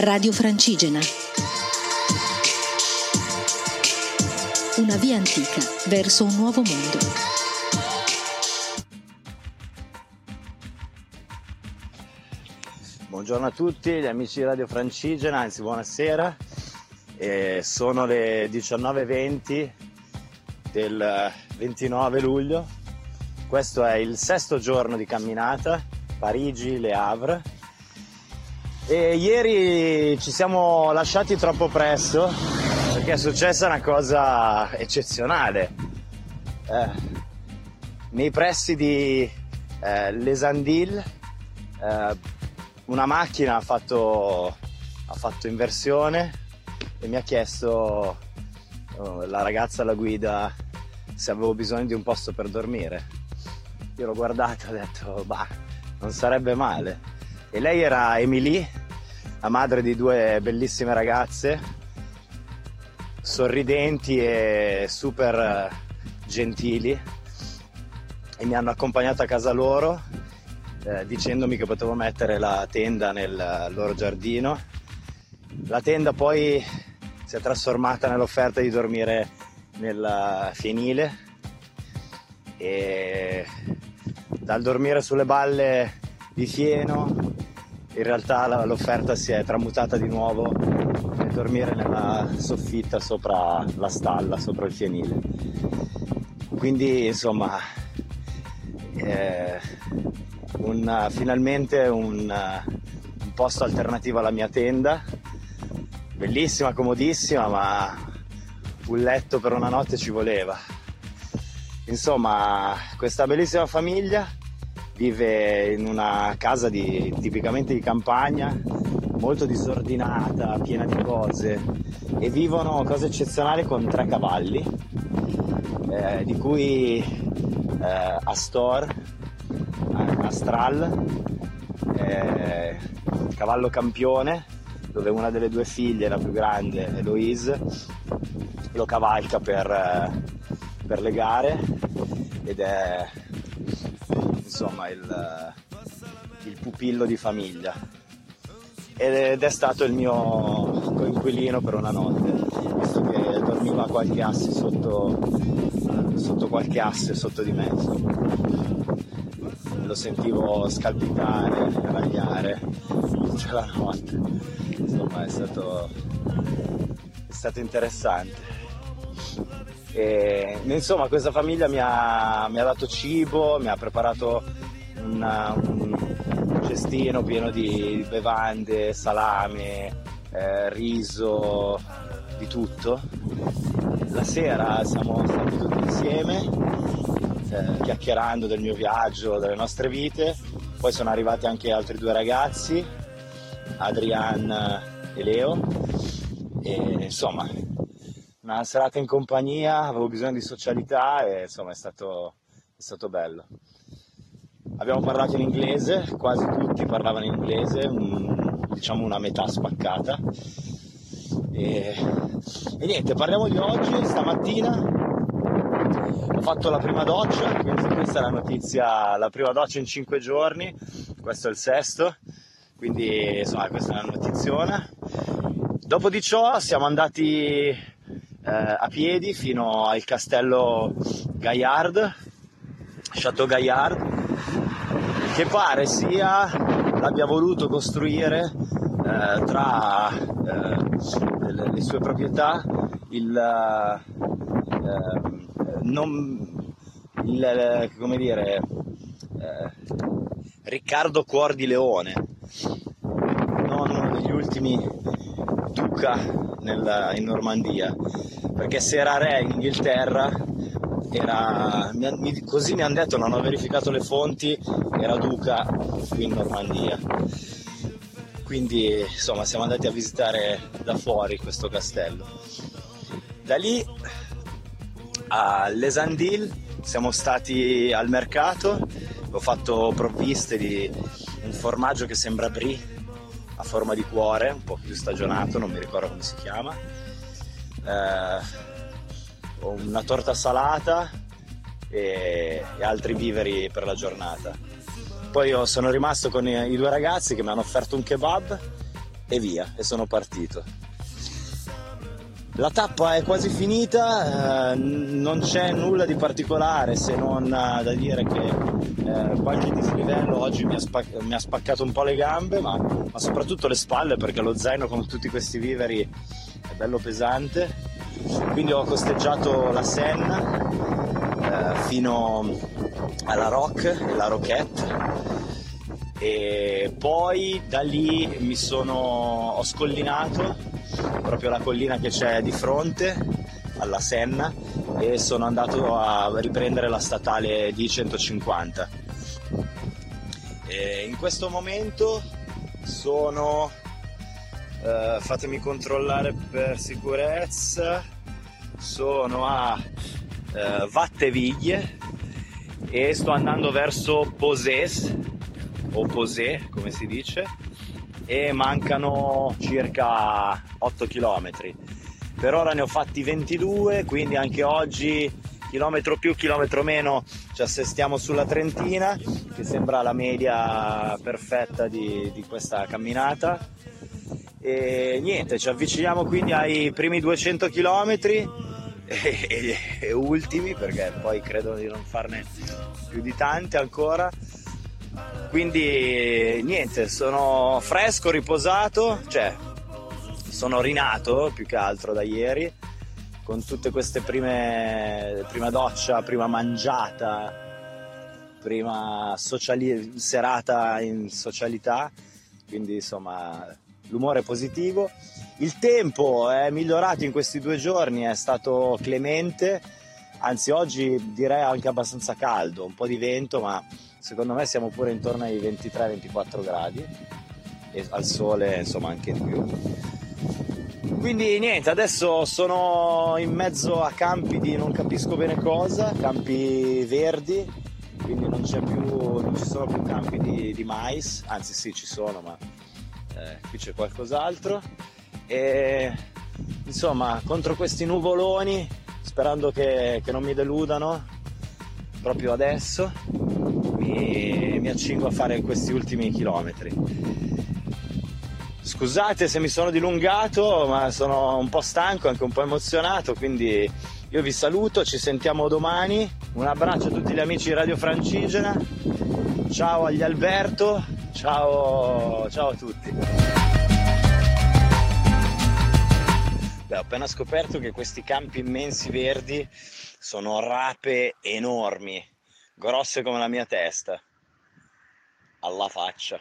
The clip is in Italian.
Radio Francigena. Una via antica verso un nuovo mondo. Buongiorno a tutti gli amici di Radio Francigena, anzi buonasera. Eh, sono le 19.20 del 29 luglio. Questo è il sesto giorno di camminata, Parigi-Le Havre. E ieri ci siamo lasciati troppo presto perché è successa una cosa eccezionale. Eh, nei pressi di eh, Les Antilles eh, una macchina ha fatto, ha fatto inversione e mi ha chiesto oh, la ragazza alla guida se avevo bisogno di un posto per dormire. Io l'ho guardata e ho detto, bah, non sarebbe male. E lei era Emily, la madre di due bellissime ragazze, sorridenti e super gentili, e mi hanno accompagnato a casa loro eh, dicendomi che potevo mettere la tenda nel loro giardino. La tenda poi si è trasformata nell'offerta di dormire nel fienile e dal dormire sulle balle di fieno in realtà l'offerta si è tramutata di nuovo nel dormire nella soffitta sopra la stalla, sopra il fienile. Quindi insomma eh, un, finalmente un, un posto alternativo alla mia tenda, bellissima, comodissima, ma un letto per una notte ci voleva. Insomma, questa bellissima famiglia vive in una casa di, tipicamente di campagna, molto disordinata, piena di cose e vivono cose eccezionali con tre cavalli, eh, di cui eh, Astor, Astral, eh, cavallo campione, dove una delle due figlie, la più grande, Eloise, lo cavalca per, eh, per le gare ed è insomma il, il pupillo di famiglia. Ed è stato il mio coinquilino per una notte visto che dormiva qualche asse sotto, sotto qualche asse sotto di me lo sentivo scalpitare, ragliare tutta la notte. Insomma è stato, è stato interessante e, insomma, questa famiglia mi ha, mi ha, dato cibo, mi ha preparato una, un cestino pieno di bevande, salame, eh, riso, di tutto. La sera siamo stati tutti insieme, eh, chiacchierando del mio viaggio, delle nostre vite. Poi sono arrivati anche altri due ragazzi, Adrian e Leo. E insomma, una serata in compagnia, avevo bisogno di socialità e insomma è stato, è stato bello. Abbiamo parlato in inglese, quasi tutti parlavano in inglese, un, diciamo una metà spaccata. E, e, niente, parliamo di oggi, stamattina ho fatto la prima doccia, quindi questa è la notizia, la prima doccia in cinque giorni, questo è il sesto, quindi insomma questa è una notiziona. Dopo di ciò siamo andati a piedi fino al castello Gaillard, Chateau Gaillard, che pare sia l'abbia voluto costruire eh, tra eh, le, le, sue proprietà il, eh, non, il come dire, eh, Riccardo Cuor di Leone, non uno degli ultimi duca nel, in Normandia, perché se era re in Inghilterra, era, mi, così mi hanno detto, non ho verificato le fonti, era duca qui in Normandia. Quindi insomma siamo andati a visitare da fuori questo castello. Da lì a Les Antilles siamo stati al mercato, ho fatto provviste di un formaggio che sembra brie a forma di cuore, un po' più stagionato, non mi ricordo come si chiama. Eh, una torta salata e, e, altri viveri per la giornata. Poi io sono rimasto con i, i due ragazzi che mi hanno offerto un kebab e via, e sono partito. La tappa è quasi finita, eh, non c'è nulla di particolare se non eh, da dire che eh, qualche dislivello oggi mi ha, spaccato un po' le gambe, ma, ma, soprattutto le spalle perché lo zaino con tutti questi viveri è bello pesante. Quindi ho costeggiato la Senna eh, fino alla Rock la Roquette e poi da lì mi sono ho scollinato proprio la collina che c'è di fronte alla Senna e sono andato a riprendere la statale D150. E in questo momento sono, eh, fatemi controllare per sicurezza, sono a eh, Vatteviglie e sto andando verso Posés o Posé come si dice e mancano circa 8 km. Per ora ne ho fatti 22, quindi anche oggi chilometro più, chilometro meno ci assestiamo sulla trentina, che sembra la media perfetta di, di questa camminata. E niente, ci avviciniamo quindi ai primi 200 km e, e, e ultimi, perché poi credo di non farne più di tante ancora quindi niente, sono fresco, riposato, cioè sono rinato più che altro da ieri con tutte queste prime prima doccia, prima mangiata, prima sociali- serata in socialità, quindi insomma l'umore è positivo. Il tempo è migliorato in questi due giorni, è stato clemente, anzi oggi direi anche abbastanza caldo, un po' di vento, ma secondo me siamo pure intorno ai 23-24 gradi e al sole insomma anche di più. Quindi niente, adesso sono in mezzo a campi di non capisco bene cosa, campi verdi, quindi non, più, non ci sono più campi di, di, mais, anzi sì ci sono, ma eh, qui c'è qualcos'altro. E insomma, contro questi nuvoloni, sperando che, che non mi deludano proprio adesso, mi, mi accingo a fare questi ultimi chilometri. Scusate se mi sono dilungato, ma sono un po' stanco, anche un po' emozionato, quindi io vi saluto, ci sentiamo domani. Un abbraccio a tutti gli amici di Radio Francigena. Ciao agli Alberto, ciao, ciao a tutti. Beh, ho appena scoperto che questi campi immensi verdi sono rape enormi grosse come la mia testa. Alla faccia.